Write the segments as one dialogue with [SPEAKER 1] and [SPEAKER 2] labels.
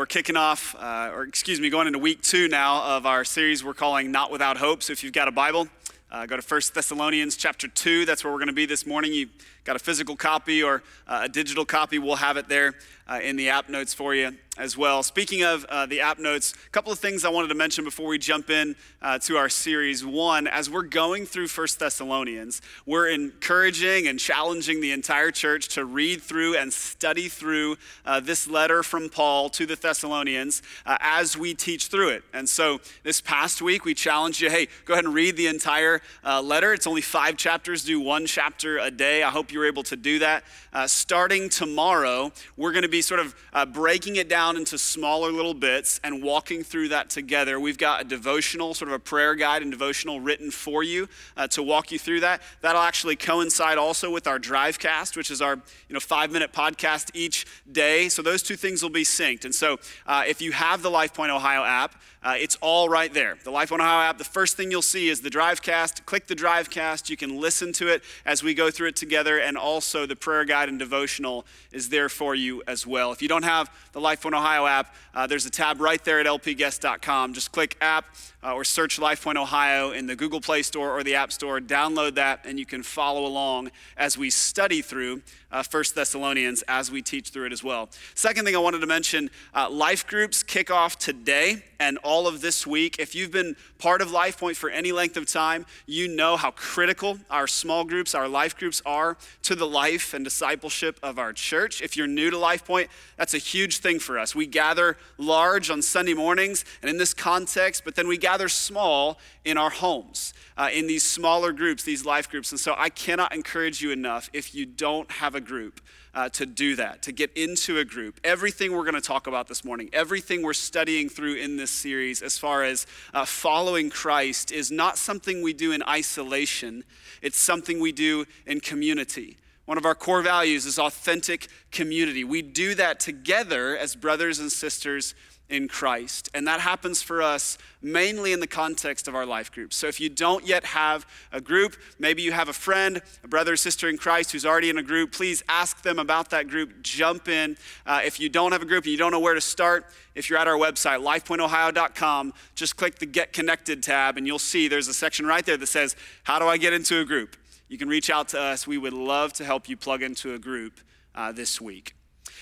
[SPEAKER 1] we're kicking off, uh, or excuse me, going into week two now of our series we're calling Not Without Hope. So if you've got a Bible, uh, go to 1 Thessalonians chapter 2. That's where we're going to be this morning. You've got a physical copy or uh, a digital copy, we'll have it there uh, in the app notes for you as well. Speaking of uh, the app notes, a couple of things I wanted to mention before we jump in uh, to our series. One, as we're going through First Thessalonians, we're encouraging and challenging the entire church to read through and study through uh, this letter from Paul to the Thessalonians uh, as we teach through it. And so this past week, we challenged you hey, go ahead and read the entire uh, letter. It's only five chapters, do one chapter a day. I hope you're able to do that. Uh, starting tomorrow, we're going to be sort of breaking it down down into smaller little bits and walking through that together. We've got a devotional, sort of a prayer guide and devotional written for you uh, to walk you through that. That'll actually coincide also with our Drivecast, which is our you know five minute podcast each day. So those two things will be synced. And so uh, if you have the LifePoint Ohio app, uh, it's all right there. The LifePoint Ohio app, the first thing you'll see is the Drivecast. Click the Drivecast. You can listen to it as we go through it together. And also the prayer guide and devotional is there for you as well. If you don't have the LifePoint Ohio app, uh, there's a tab right there at lpguest.com. Just click app uh, or search LifePoint Ohio in the Google Play Store or the App Store. Download that, and you can follow along as we study through uh, 1 Thessalonians as we teach through it as well. Second thing I wanted to mention uh, life groups kick off today and all of this week. If you've been part of LifePoint for any length of time, you know how critical our small groups, our life groups are to the life and discipleship of our church. If you're new to LifePoint, that's a huge thing for us. We gather large on Sunday mornings and in this context, but then we gather small in our homes, uh, in these smaller groups, these life groups. And so I cannot encourage you enough if you don't have a group uh, to do that, to get into a group. Everything we're going to talk about this morning, everything we're studying through in this series, as far as uh, following Christ, is not something we do in isolation, it's something we do in community. One of our core values is authentic community. We do that together as brothers and sisters in Christ. And that happens for us mainly in the context of our life groups. So if you don't yet have a group, maybe you have a friend, a brother or sister in Christ who's already in a group, please ask them about that group. Jump in. Uh, if you don't have a group and you don't know where to start, if you're at our website, lifepointohio.com, just click the Get Connected tab and you'll see there's a section right there that says, How do I get into a group? You can reach out to us. We would love to help you plug into a group uh, this week.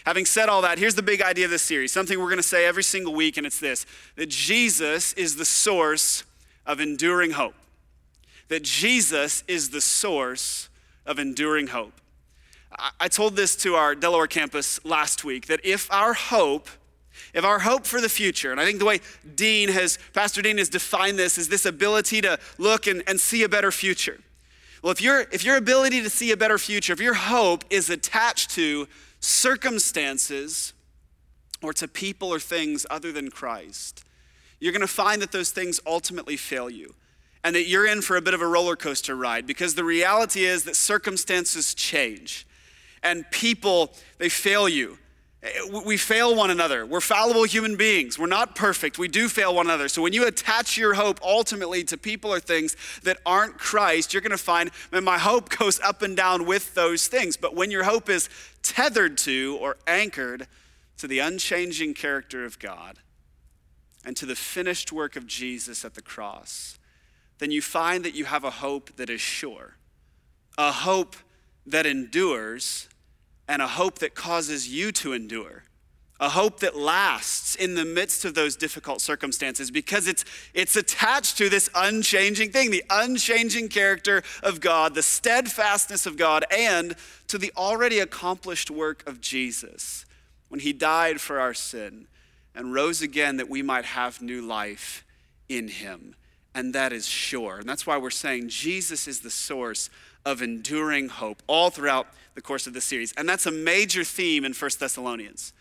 [SPEAKER 1] Having said all that, here's the big idea of this series something we're going to say every single week, and it's this that Jesus is the source of enduring hope. That Jesus is the source of enduring hope. I told this to our Delaware campus last week that if our hope, if our hope for the future, and I think the way Dean has, Pastor Dean has defined this, is this ability to look and, and see a better future. Well, if, your if your ability to see a better future, if your hope is attached to circumstances or to people or things other than Christ, you're going to find that those things ultimately fail you and that you're in for a bit of a roller coaster ride because the reality is that circumstances change and people, they fail you. We fail one another. We're fallible human beings. We're not perfect. We do fail one another. So when you attach your hope ultimately to people or things that aren't Christ, you're going to find, man, my hope goes up and down with those things. But when your hope is tethered to or anchored to the unchanging character of God and to the finished work of Jesus at the cross, then you find that you have a hope that is sure, a hope that endures and a hope that causes you to endure. A hope that lasts in the midst of those difficult circumstances because it's, it's attached to this unchanging thing, the unchanging character of God, the steadfastness of God, and to the already accomplished work of Jesus when he died for our sin and rose again that we might have new life in him. And that is sure. And that's why we're saying Jesus is the source of enduring hope all throughout the course of this series. And that's a major theme in 1 Thessalonians.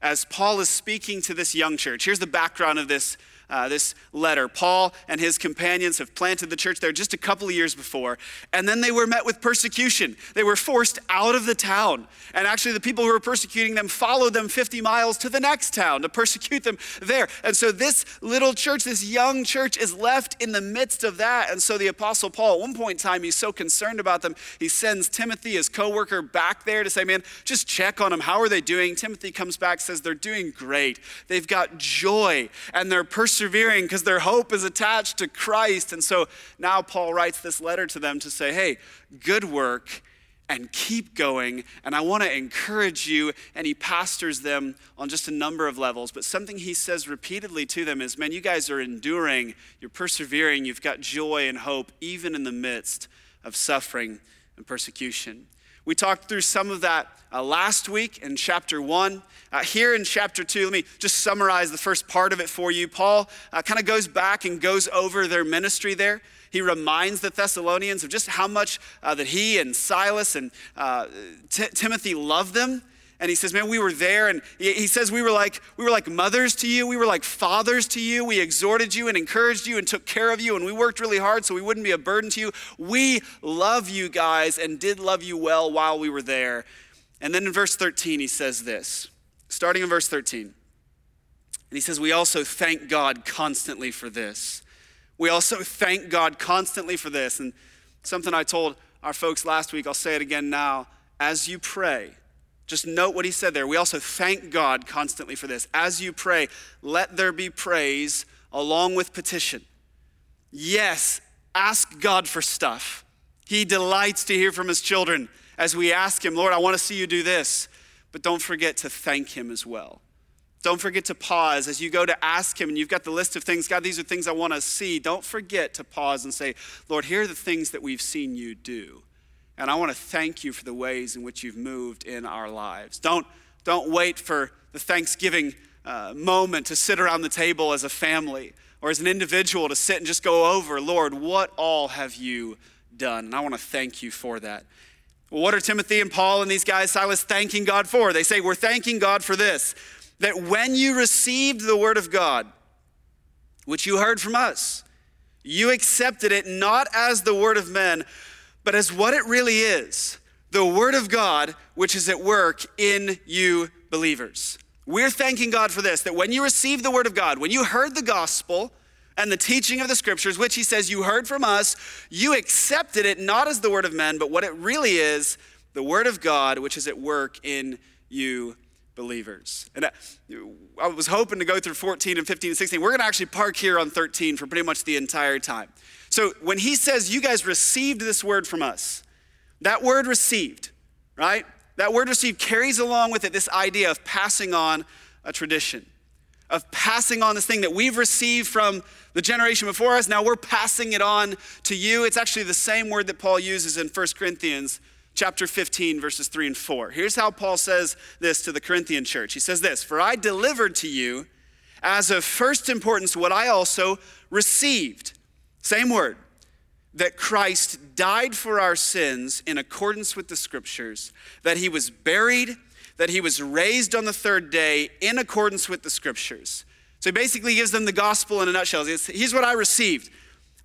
[SPEAKER 1] As Paul is speaking to this young church, here's the background of this, uh, this letter. Paul and his companions have planted the church there just a couple of years before, and then they were met with persecution. They were forced out of the town. And actually, the people who were persecuting them followed them 50 miles to the next town to persecute them there. And so, this little church, this young church, is left in the midst of that. And so, the Apostle Paul, at one point in time, he's so concerned about them, he sends Timothy, his co worker, back there to say, Man, just check on them. How are they doing? Timothy comes back, says, They're doing great. They've got joy and they're persevering because their hope is attached to Christ. And so now Paul writes this letter to them to say, Hey, good work and keep going. And I want to encourage you. And he pastors them on just a number of levels. But something he says repeatedly to them is, Man, you guys are enduring, you're persevering, you've got joy and hope, even in the midst of suffering and persecution. We talked through some of that uh, last week in chapter one. Uh, here in chapter two, let me just summarize the first part of it for you. Paul uh, kind of goes back and goes over their ministry there. He reminds the Thessalonians of just how much uh, that he and Silas and uh, T- Timothy loved them and he says, Man, we were there. And he says, we were, like, we were like mothers to you. We were like fathers to you. We exhorted you and encouraged you and took care of you. And we worked really hard so we wouldn't be a burden to you. We love you guys and did love you well while we were there. And then in verse 13, he says this, starting in verse 13. And he says, We also thank God constantly for this. We also thank God constantly for this. And something I told our folks last week, I'll say it again now. As you pray, just note what he said there. We also thank God constantly for this. As you pray, let there be praise along with petition. Yes, ask God for stuff. He delights to hear from his children as we ask him, Lord, I want to see you do this. But don't forget to thank him as well. Don't forget to pause as you go to ask him and you've got the list of things, God, these are things I want to see. Don't forget to pause and say, Lord, here are the things that we've seen you do. And I want to thank you for the ways in which you've moved in our lives. Don't, don't wait for the Thanksgiving uh, moment to sit around the table as a family or as an individual to sit and just go over, Lord, what all have you done? And I want to thank you for that. What are Timothy and Paul and these guys, Silas, thanking God for? They say, We're thanking God for this that when you received the word of God, which you heard from us, you accepted it not as the word of men but as what it really is the Word of God, which is at work in you believers. We're thanking God for this that when you received the Word of God, when you heard the gospel, and the teaching of the scriptures, which he says you heard from us, you accepted it not as the word of men, but what it really is the word of God, which is at work in you believers. And uh, I was hoping to go through 14 and 15 and 16. We're going to actually park here on 13 for pretty much the entire time. So when he says, You guys received this word from us, that word received, right? That word received carries along with it this idea of passing on a tradition, of passing on this thing that we've received from the generation before us. Now we're passing it on to you. It's actually the same word that Paul uses in 1 Corinthians chapter 15, verses 3 and 4. Here's how Paul says this to the Corinthian church. He says this For I delivered to you as of first importance what I also received same word. That Christ died for our sins in accordance with the scriptures, that he was buried, that he was raised on the third day in accordance with the scriptures. So he basically gives them the gospel in a nutshell. Here's what I received.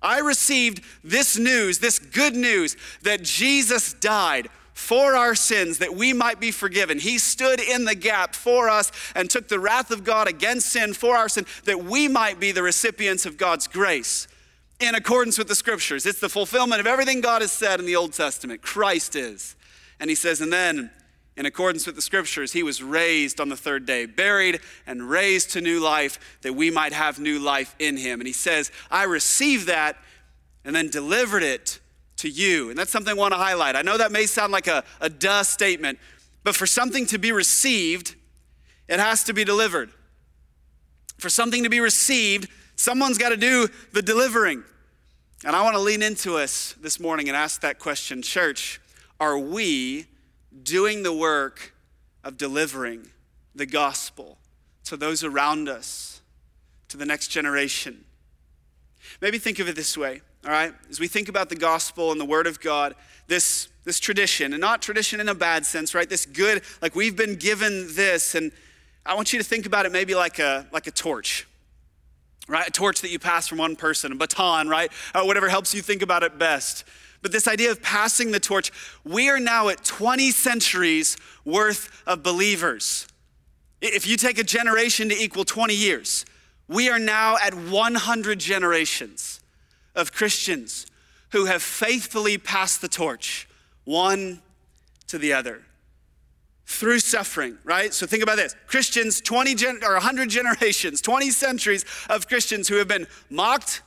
[SPEAKER 1] I received this news, this good news, that Jesus died for our sins that we might be forgiven. He stood in the gap for us and took the wrath of God against sin for our sin that we might be the recipients of God's grace in accordance with the scriptures. It's the fulfillment of everything God has said in the Old Testament. Christ is. And he says, and then in accordance with the scriptures, he was raised on the third day, buried and raised to new life that we might have new life in him. And he says, I received that and then delivered it to you. And that's something I want to highlight. I know that may sound like a, a duh statement, but for something to be received, it has to be delivered. For something to be received, someone's got to do the delivering. And I want to lean into us this morning and ask that question Church, are we doing the work of delivering the gospel to those around us, to the next generation? Maybe think of it this way, all right? As we think about the gospel and the word of God, this, this tradition, and not tradition in a bad sense, right? This good, like we've been given this, and I want you to think about it maybe like a, like a torch right? A torch that you pass from one person, a baton, right? Uh, whatever helps you think about it best. But this idea of passing the torch, we are now at 20 centuries worth of believers. If you take a generation to equal 20 years, we are now at 100 generations of Christians who have faithfully passed the torch, one to the other through suffering, right? So think about this Christians, 20 gen- or 100 generations, 20 centuries of Christians who have been mocked,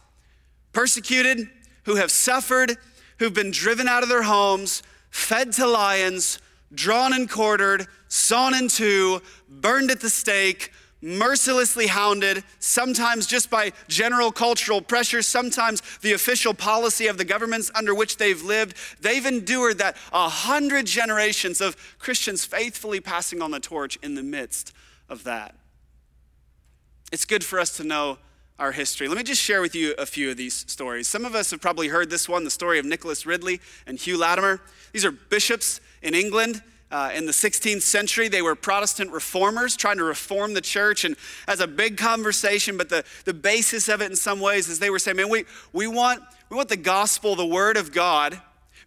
[SPEAKER 1] persecuted, who have suffered, who've been driven out of their homes, fed to lions, drawn and quartered, sawn in two, burned at the stake, mercilessly hounded, sometimes just by general cultural pressure, sometimes the official policy of the governments under which they've lived. They've endured that a hundred generations of Christians faithfully passing on the torch in the midst of that. It's good for us to know our history. Let me just share with you a few of these stories. Some of us have probably heard this one the story of Nicholas Ridley and Hugh Latimer. These are bishops in England uh, in the 16th century, they were Protestant reformers trying to reform the church. And as a big conversation, but the, the basis of it in some ways is they were saying, man, we, we, want, we want the gospel, the word of God,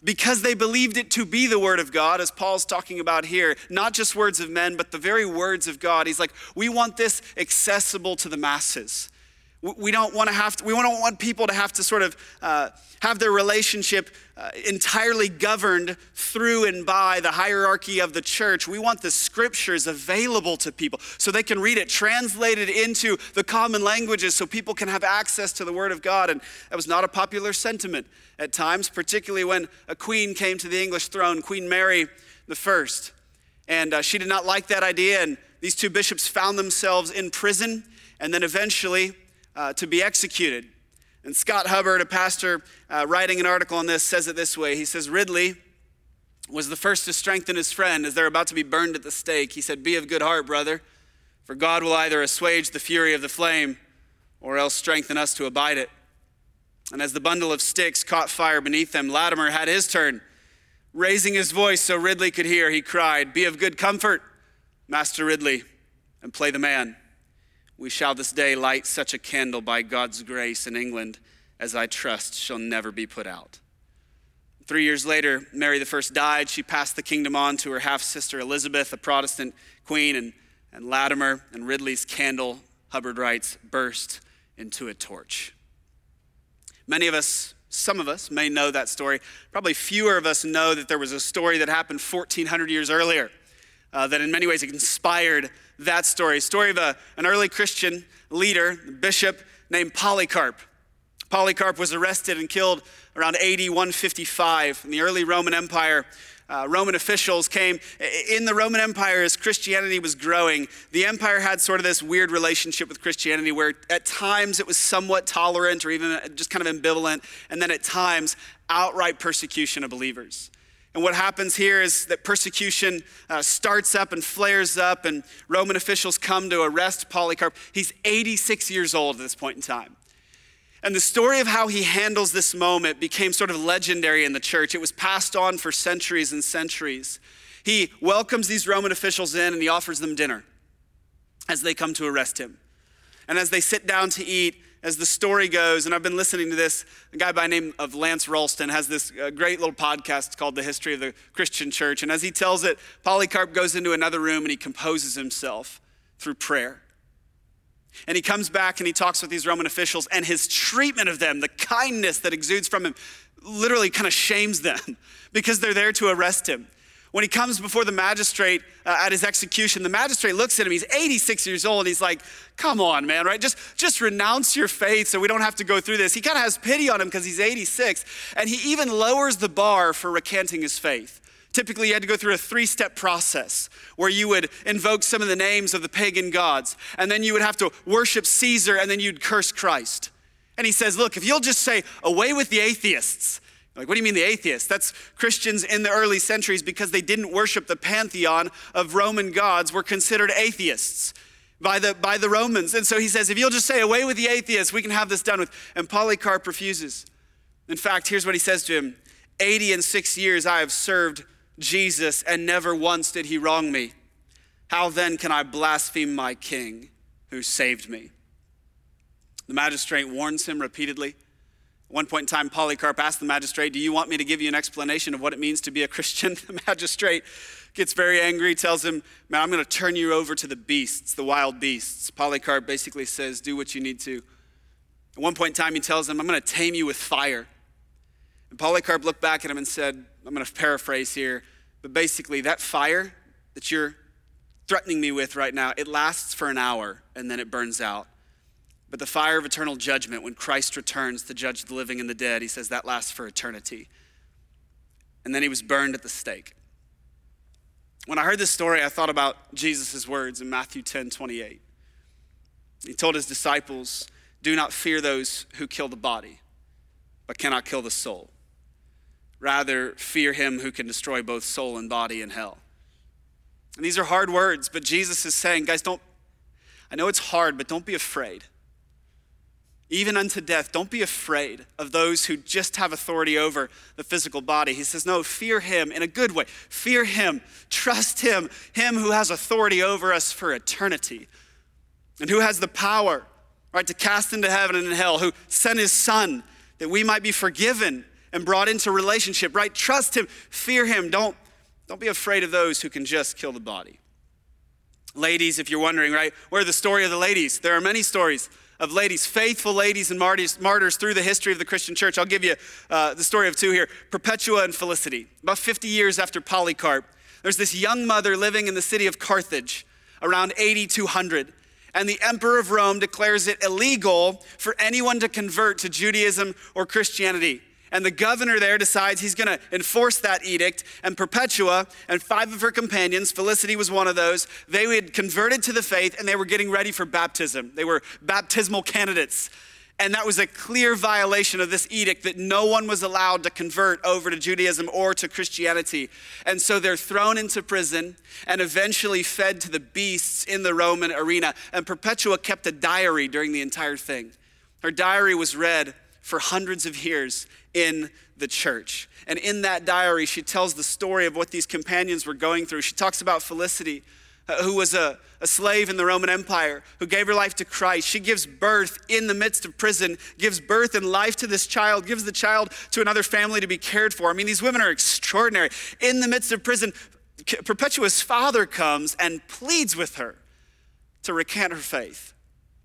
[SPEAKER 1] because they believed it to be the word of God, as Paul's talking about here, not just words of men, but the very words of God. He's like, we want this accessible to the masses. We don't want to have to, we don't want people to have to sort of uh, have their relationship uh, entirely governed through and by the hierarchy of the church. We want the scriptures available to people so they can read it, translated into the common languages so people can have access to the Word of God. And that was not a popular sentiment at times, particularly when a queen came to the English throne, Queen Mary the First. And uh, she did not like that idea, and these two bishops found themselves in prison and then eventually uh, to be executed. And Scott Hubbard, a pastor uh, writing an article on this, says it this way He says, Ridley was the first to strengthen his friend as they're about to be burned at the stake. He said, Be of good heart, brother, for God will either assuage the fury of the flame or else strengthen us to abide it. And as the bundle of sticks caught fire beneath them, Latimer had his turn. Raising his voice so Ridley could hear, he cried, Be of good comfort, Master Ridley, and play the man. We shall this day light such a candle by God's grace in England as I trust shall never be put out. Three years later, Mary I died. She passed the kingdom on to her half sister Elizabeth, a Protestant queen, and, and Latimer and Ridley's candle, Hubbard writes, burst into a torch. Many of us, some of us, may know that story. Probably fewer of us know that there was a story that happened 1,400 years earlier uh, that in many ways inspired that story. Story of a, an early Christian leader, bishop named Polycarp. Polycarp was arrested and killed around AD 155 in the early Roman Empire. Uh, Roman officials came in the Roman Empire as Christianity was growing. The empire had sort of this weird relationship with Christianity where at times it was somewhat tolerant or even just kind of ambivalent, and then at times outright persecution of believers. And what happens here is that persecution uh, starts up and flares up, and Roman officials come to arrest Polycarp. He's 86 years old at this point in time. And the story of how he handles this moment became sort of legendary in the church. It was passed on for centuries and centuries. He welcomes these Roman officials in and he offers them dinner as they come to arrest him. And as they sit down to eat, as the story goes, and I've been listening to this, a guy by the name of Lance Ralston has this uh, great little podcast called The History of the Christian Church. And as he tells it, Polycarp goes into another room and he composes himself through prayer. And he comes back and he talks with these Roman officials, and his treatment of them, the kindness that exudes from him, literally kind of shames them because they're there to arrest him. When he comes before the magistrate uh, at his execution, the magistrate looks at him. He's 86 years old, and he's like, "Come on, man, right? Just, just renounce your faith, so we don't have to go through this." He kind of has pity on him because he's 86, and he even lowers the bar for recanting his faith. Typically, you had to go through a three step process where you would invoke some of the names of the pagan gods, and then you would have to worship Caesar, and then you'd curse Christ. And he says, Look, if you'll just say, Away with the atheists, like, what do you mean the atheists? That's Christians in the early centuries because they didn't worship the pantheon of Roman gods, were considered atheists by the, by the Romans. And so he says, if you'll just say, away with the atheists, we can have this done with. And Polycarp refuses. In fact, here's what he says to him 80 and six years I have served Jesus, and never once did he wrong me. How then can I blaspheme my king who saved me? The magistrate warns him repeatedly. One point in time, Polycarp asked the magistrate, Do you want me to give you an explanation of what it means to be a Christian? The magistrate gets very angry, tells him, Man, I'm going to turn you over to the beasts, the wild beasts. Polycarp basically says, Do what you need to. At one point in time, he tells him, I'm going to tame you with fire. And Polycarp looked back at him and said, I'm going to paraphrase here, but basically, that fire that you're threatening me with right now, it lasts for an hour and then it burns out. But the fire of eternal judgment, when Christ returns to judge the living and the dead, he says that lasts for eternity. And then he was burned at the stake. When I heard this story, I thought about Jesus' words in Matthew 10 28. He told his disciples, Do not fear those who kill the body, but cannot kill the soul. Rather, fear him who can destroy both soul and body in hell. And these are hard words, but Jesus is saying, guys, don't, I know it's hard, but don't be afraid even unto death. Don't be afraid of those who just have authority over the physical body. He says, No, fear him in a good way. Fear him, trust him, him who has authority over us for eternity and who has the power, right, to cast into heaven and hell, who sent his son that we might be forgiven and brought into relationship, right? Trust him, fear him. Don't, don't be afraid of those who can just kill the body. Ladies, if you're wondering, right, where the story of the ladies? There are many stories of ladies, faithful ladies and martyrs, martyrs through the history of the Christian church. I'll give you uh, the story of two here Perpetua and Felicity. About 50 years after Polycarp, there's this young mother living in the city of Carthage around 8200. And the emperor of Rome declares it illegal for anyone to convert to Judaism or Christianity. And the governor there decides he's going to enforce that edict. And Perpetua and five of her companions, Felicity was one of those, they had converted to the faith and they were getting ready for baptism. They were baptismal candidates. And that was a clear violation of this edict that no one was allowed to convert over to Judaism or to Christianity. And so they're thrown into prison and eventually fed to the beasts in the Roman arena. And Perpetua kept a diary during the entire thing. Her diary was read for hundreds of years in the church. And in that diary, she tells the story of what these companions were going through. She talks about Felicity, uh, who was a, a slave in the Roman Empire, who gave her life to Christ. She gives birth in the midst of prison, gives birth and life to this child, gives the child to another family to be cared for. I mean, these women are extraordinary. In the midst of prison, Perpetua's father comes and pleads with her to recant her faith.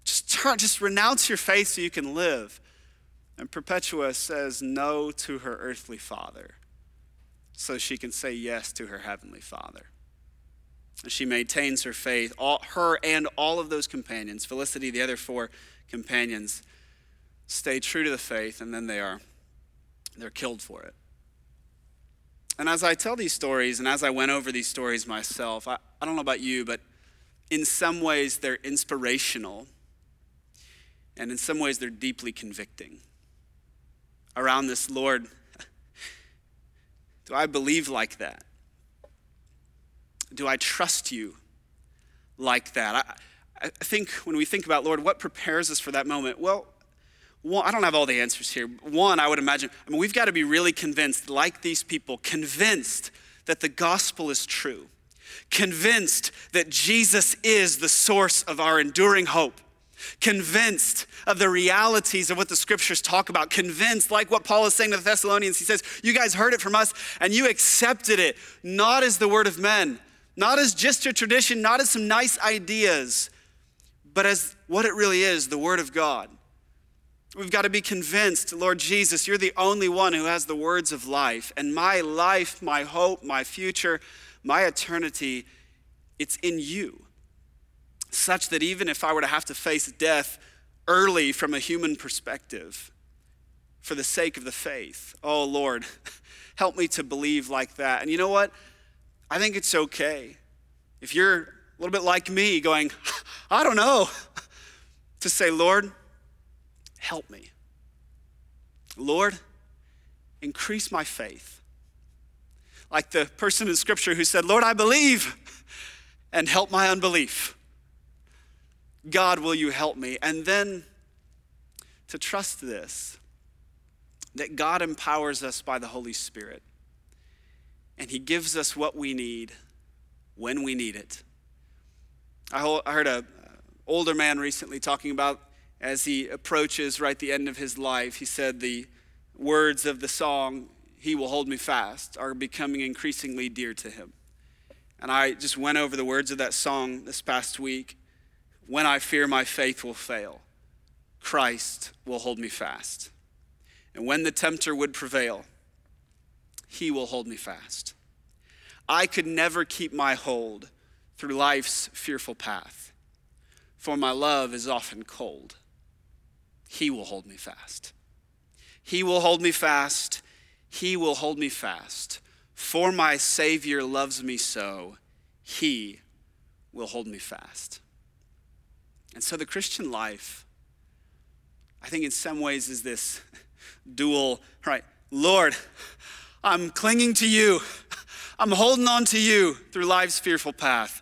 [SPEAKER 1] Just turn, just renounce your faith so you can live. And Perpetua says no to her earthly father so she can say yes to her heavenly father. And she maintains her faith, all, her and all of those companions, Felicity, the other four companions, stay true to the faith, and then they are they're killed for it. And as I tell these stories, and as I went over these stories myself, I, I don't know about you, but in some ways they're inspirational, and in some ways they're deeply convicting around this, Lord, do I believe like that? Do I trust you like that? I, I think when we think about, Lord, what prepares us for that moment? Well, one, I don't have all the answers here. One, I would imagine, I mean, we've got to be really convinced, like these people, convinced that the gospel is true, convinced that Jesus is the source of our enduring hope convinced of the realities of what the scriptures talk about, convinced, like what Paul is saying to the Thessalonians. He says, You guys heard it from us and you accepted it, not as the word of men, not as just a tradition, not as some nice ideas, but as what it really is the word of God. We've got to be convinced, Lord Jesus, you're the only one who has the words of life. And my life, my hope, my future, my eternity, it's in you such that even if I were to have to face death early from a human perspective, for the sake of the faith, oh Lord, help me to believe like that. And you know what? I think it's okay. If you're a little bit like me, going, I don't know, to say, Lord, help me. Lord, increase my faith. Like the person in Scripture who said, Lord, I believe, and help my unbelief. God, will you help me? And then to trust this that God empowers us by the Holy Spirit, and He gives us what we need when we need it. I heard an older man recently talking about as he approaches right the end of his life, he said the words of the song, He Will Hold Me Fast, are becoming increasingly dear to him. And I just went over the words of that song this past week. When I fear my faith will fail, Christ will hold me fast. And when the tempter would prevail, he will hold me fast. I could never keep my hold through life's fearful path, for my love is often cold. He will hold me fast. He will hold me fast. He will hold me fast. For my Savior loves me so, He will hold me fast. And so the Christian life, I think in some ways, is this dual, right? Lord, I'm clinging to you. I'm holding on to you through life's fearful path,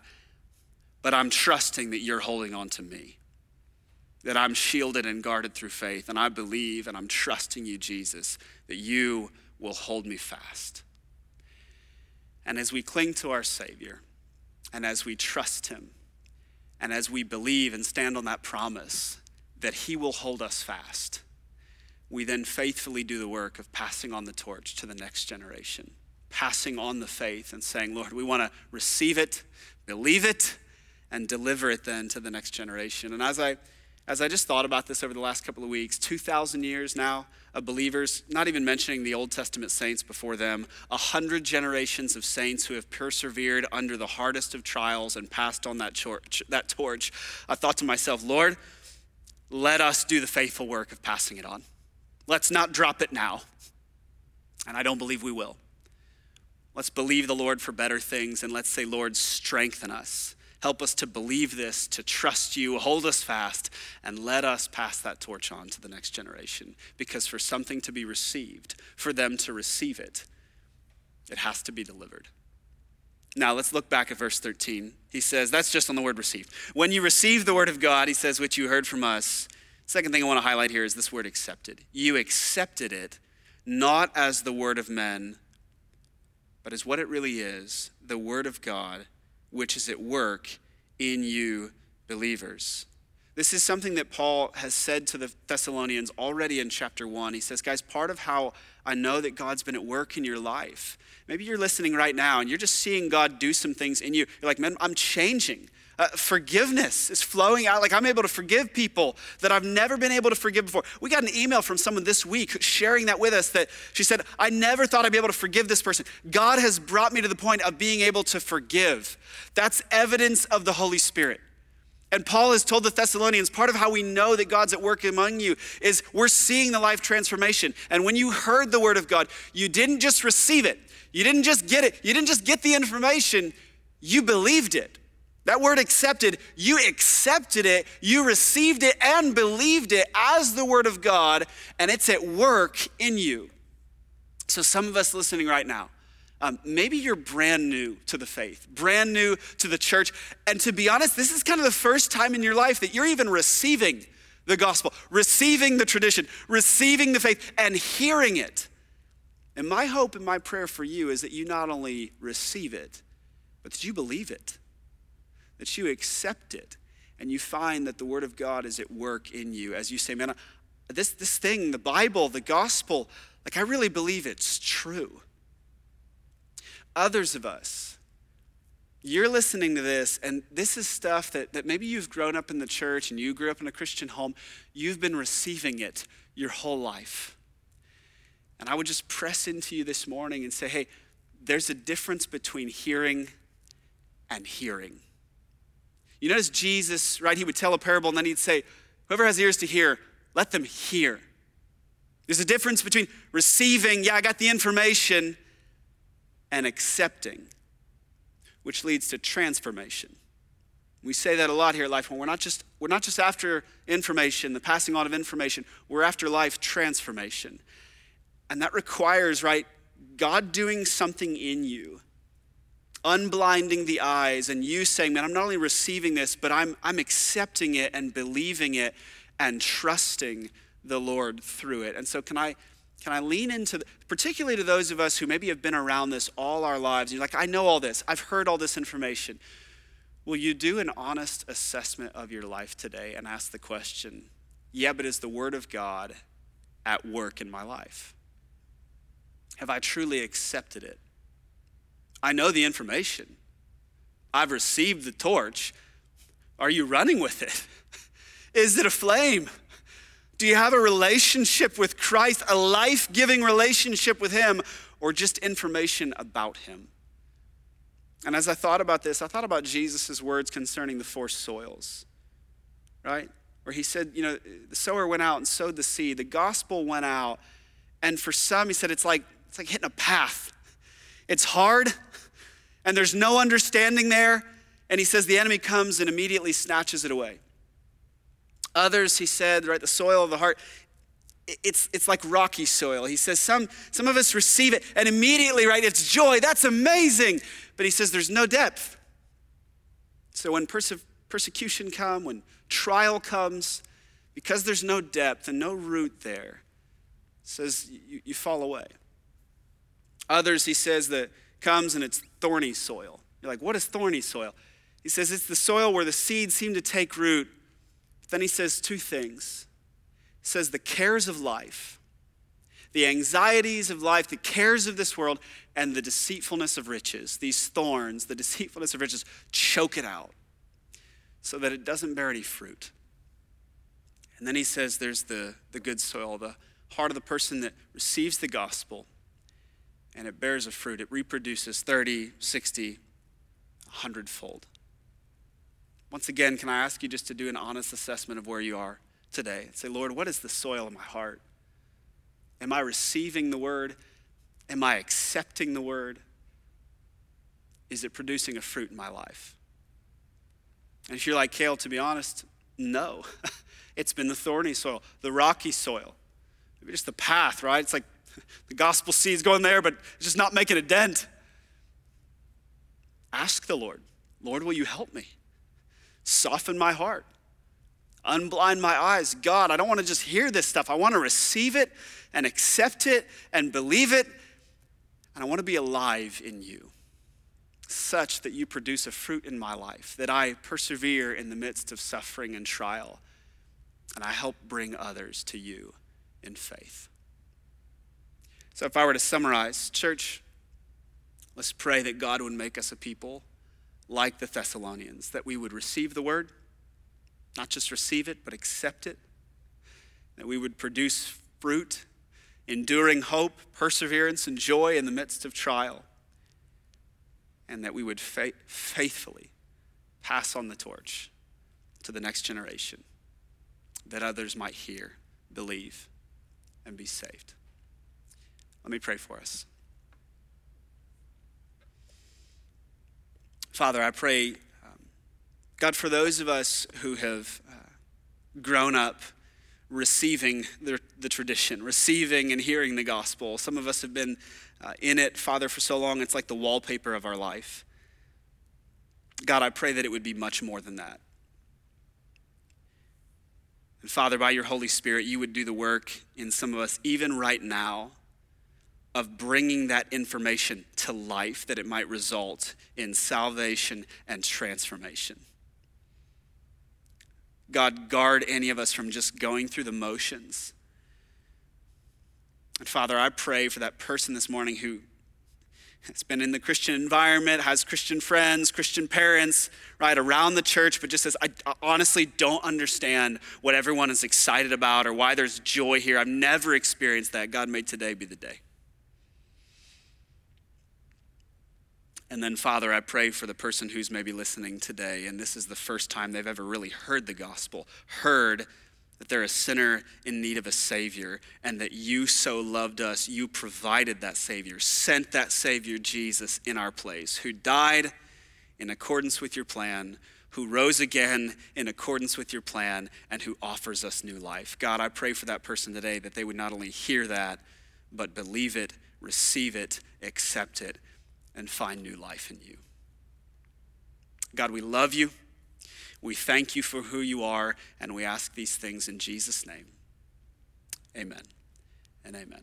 [SPEAKER 1] but I'm trusting that you're holding on to me that I'm shielded and guarded through faith. And I believe and I'm trusting you, Jesus, that you will hold me fast. And as we cling to our Savior, and as we trust Him, and as we believe and stand on that promise that He will hold us fast, we then faithfully do the work of passing on the torch to the next generation, passing on the faith and saying, Lord, we want to receive it, believe it, and deliver it then to the next generation. And as I as I just thought about this over the last couple of weeks, 2,000 years now of believers, not even mentioning the Old Testament saints before them, a hundred generations of saints who have persevered under the hardest of trials and passed on that torch, that torch. I thought to myself, Lord, let us do the faithful work of passing it on. Let's not drop it now. And I don't believe we will. Let's believe the Lord for better things and let's say, Lord, strengthen us Help us to believe this, to trust you, hold us fast, and let us pass that torch on to the next generation. Because for something to be received, for them to receive it, it has to be delivered. Now let's look back at verse 13. He says, that's just on the word received. When you receive the word of God, he says, which you heard from us. Second thing I want to highlight here is this word accepted. You accepted it not as the word of men, but as what it really is the word of God which is at work in you believers. This is something that Paul has said to the Thessalonians already in chapter one. He says, Guys, part of how I know that God's been at work in your life, maybe you're listening right now and you're just seeing God do some things in you. You're like, Man, I'm changing. Uh, forgiveness is flowing out. Like I'm able to forgive people that I've never been able to forgive before. We got an email from someone this week sharing that with us that she said, I never thought I'd be able to forgive this person. God has brought me to the point of being able to forgive. That's evidence of the Holy Spirit. And Paul has told the Thessalonians part of how we know that God's at work among you is we're seeing the life transformation. And when you heard the word of God, you didn't just receive it, you didn't just get it, you didn't just get the information, you believed it. That word accepted, you accepted it, you received it and believed it as the word of God, and it's at work in you. So, some of us listening right now, um, maybe you're brand new to the faith, brand new to the church. And to be honest, this is kind of the first time in your life that you're even receiving the gospel, receiving the tradition, receiving the faith, and hearing it. And my hope and my prayer for you is that you not only receive it, but that you believe it that you accept it and you find that the Word of God is at work in you as you say, man, this, this thing, the Bible, the gospel, like I really believe it's true. Others of us, you're listening to this, and this is stuff that, that maybe you've grown up in the church and you grew up in a Christian home. You've been receiving it your whole life. And I would just press into you this morning and say, hey, there's a difference between hearing and hearing. You notice Jesus, right? He would tell a parable and then he'd say, Whoever has ears to hear, let them hear. There's a difference between receiving, yeah, I got the information, and accepting, which leads to transformation. We say that a lot here at LifePoint. We're not just, we're not just after information, the passing on of information, we're after life transformation. And that requires, right, God doing something in you unblinding the eyes and you saying, Man, I'm not only receiving this, but I'm, I'm accepting it and believing it and trusting the Lord through it. And so, can I? Can I lean into, particularly to those of us who maybe have been around this all our lives? You're like, I know all this, I've heard all this information. Will you do an honest assessment of your life today and ask the question Yeah, but is the Word of God at work in my life? Have I truly accepted it? I know the information. I've received the torch. Are you running with it? Is it a flame? Do you have a relationship with Christ, a life giving relationship with Him, or just information about Him? And as I thought about this, I thought about Jesus' words concerning the four soils, right? Where he said, you know, the sower went out and sowed the seed, the gospel went out, and for some, he said, it's like, it's like hitting a path. It's hard, and there's no understanding there. And he says the enemy comes and immediately snatches it away. Others, he said, right, the soil of the heart, it's, it's like rocky soil. He says some, some of us receive it and immediately, right, it's joy. That's amazing. But he says there's no depth. So when perse- persecution comes, when trial comes, because there's no depth and no root there, says you, you fall away. Others, he says, that comes and it's thorny soil. You're like, what is thorny soil? He says it's the soil where the seeds seem to take root then he says two things. He says the cares of life, the anxieties of life, the cares of this world, and the deceitfulness of riches, these thorns, the deceitfulness of riches, choke it out so that it doesn't bear any fruit. And then he says there's the, the good soil, the heart of the person that receives the gospel and it bears a fruit. It reproduces 30, 60, 100 fold. Once again, can I ask you just to do an honest assessment of where you are today? Say, Lord, what is the soil of my heart? Am I receiving the word? Am I accepting the word? Is it producing a fruit in my life? And if you're like Kale, to be honest, no. it's been the thorny soil, the rocky soil, maybe just the path, right? It's like the gospel seed's going there, but it's just not making a dent. Ask the Lord, Lord, will you help me? Soften my heart. Unblind my eyes. God, I don't want to just hear this stuff. I want to receive it and accept it and believe it. And I want to be alive in you, such that you produce a fruit in my life, that I persevere in the midst of suffering and trial, and I help bring others to you in faith. So, if I were to summarize, church, let's pray that God would make us a people like the Thessalonians, that we would receive the word, not just receive it, but accept it, that we would produce fruit, enduring hope, perseverance, and joy in the midst of trial, and that we would fa- faithfully pass on the torch to the next generation, that others might hear, believe, and be saved. Let me pray for us. Father, I pray, um, God, for those of us who have uh, grown up receiving the, the, tradition, receiving and hearing the gospel, some of us have been uh, in it, Father, for so long, it's like the wallpaper of our life. God, I pray that it would be much more than that. And Father, by your Holy Spirit, you would do the work in some of us, even right now, of bringing that information to life that it might result in salvation and transformation. God, guard any of us from just going through the motions. And Father, I pray for that person this morning who has been in the Christian environment, has Christian friends, Christian parents, right, around the church, but just says, I honestly don't understand what everyone is excited about or why there's joy here. I've never experienced that. God, may today be the day. And then, Father, I pray for the person who's maybe listening today, and this is the first time they've ever really heard the gospel, heard that they're a sinner in need of a Savior, and that you so loved us, you provided that Savior, sent that Savior, Jesus, in our place, who died in accordance with your plan, who rose again in accordance with your plan, and who offers us new life. God, I pray for that person today that they would not only hear that, but believe it, receive it, accept it and find new life in you. God, we love you. We thank you for who you are, and we ask these things in Jesus' name. Amen and amen.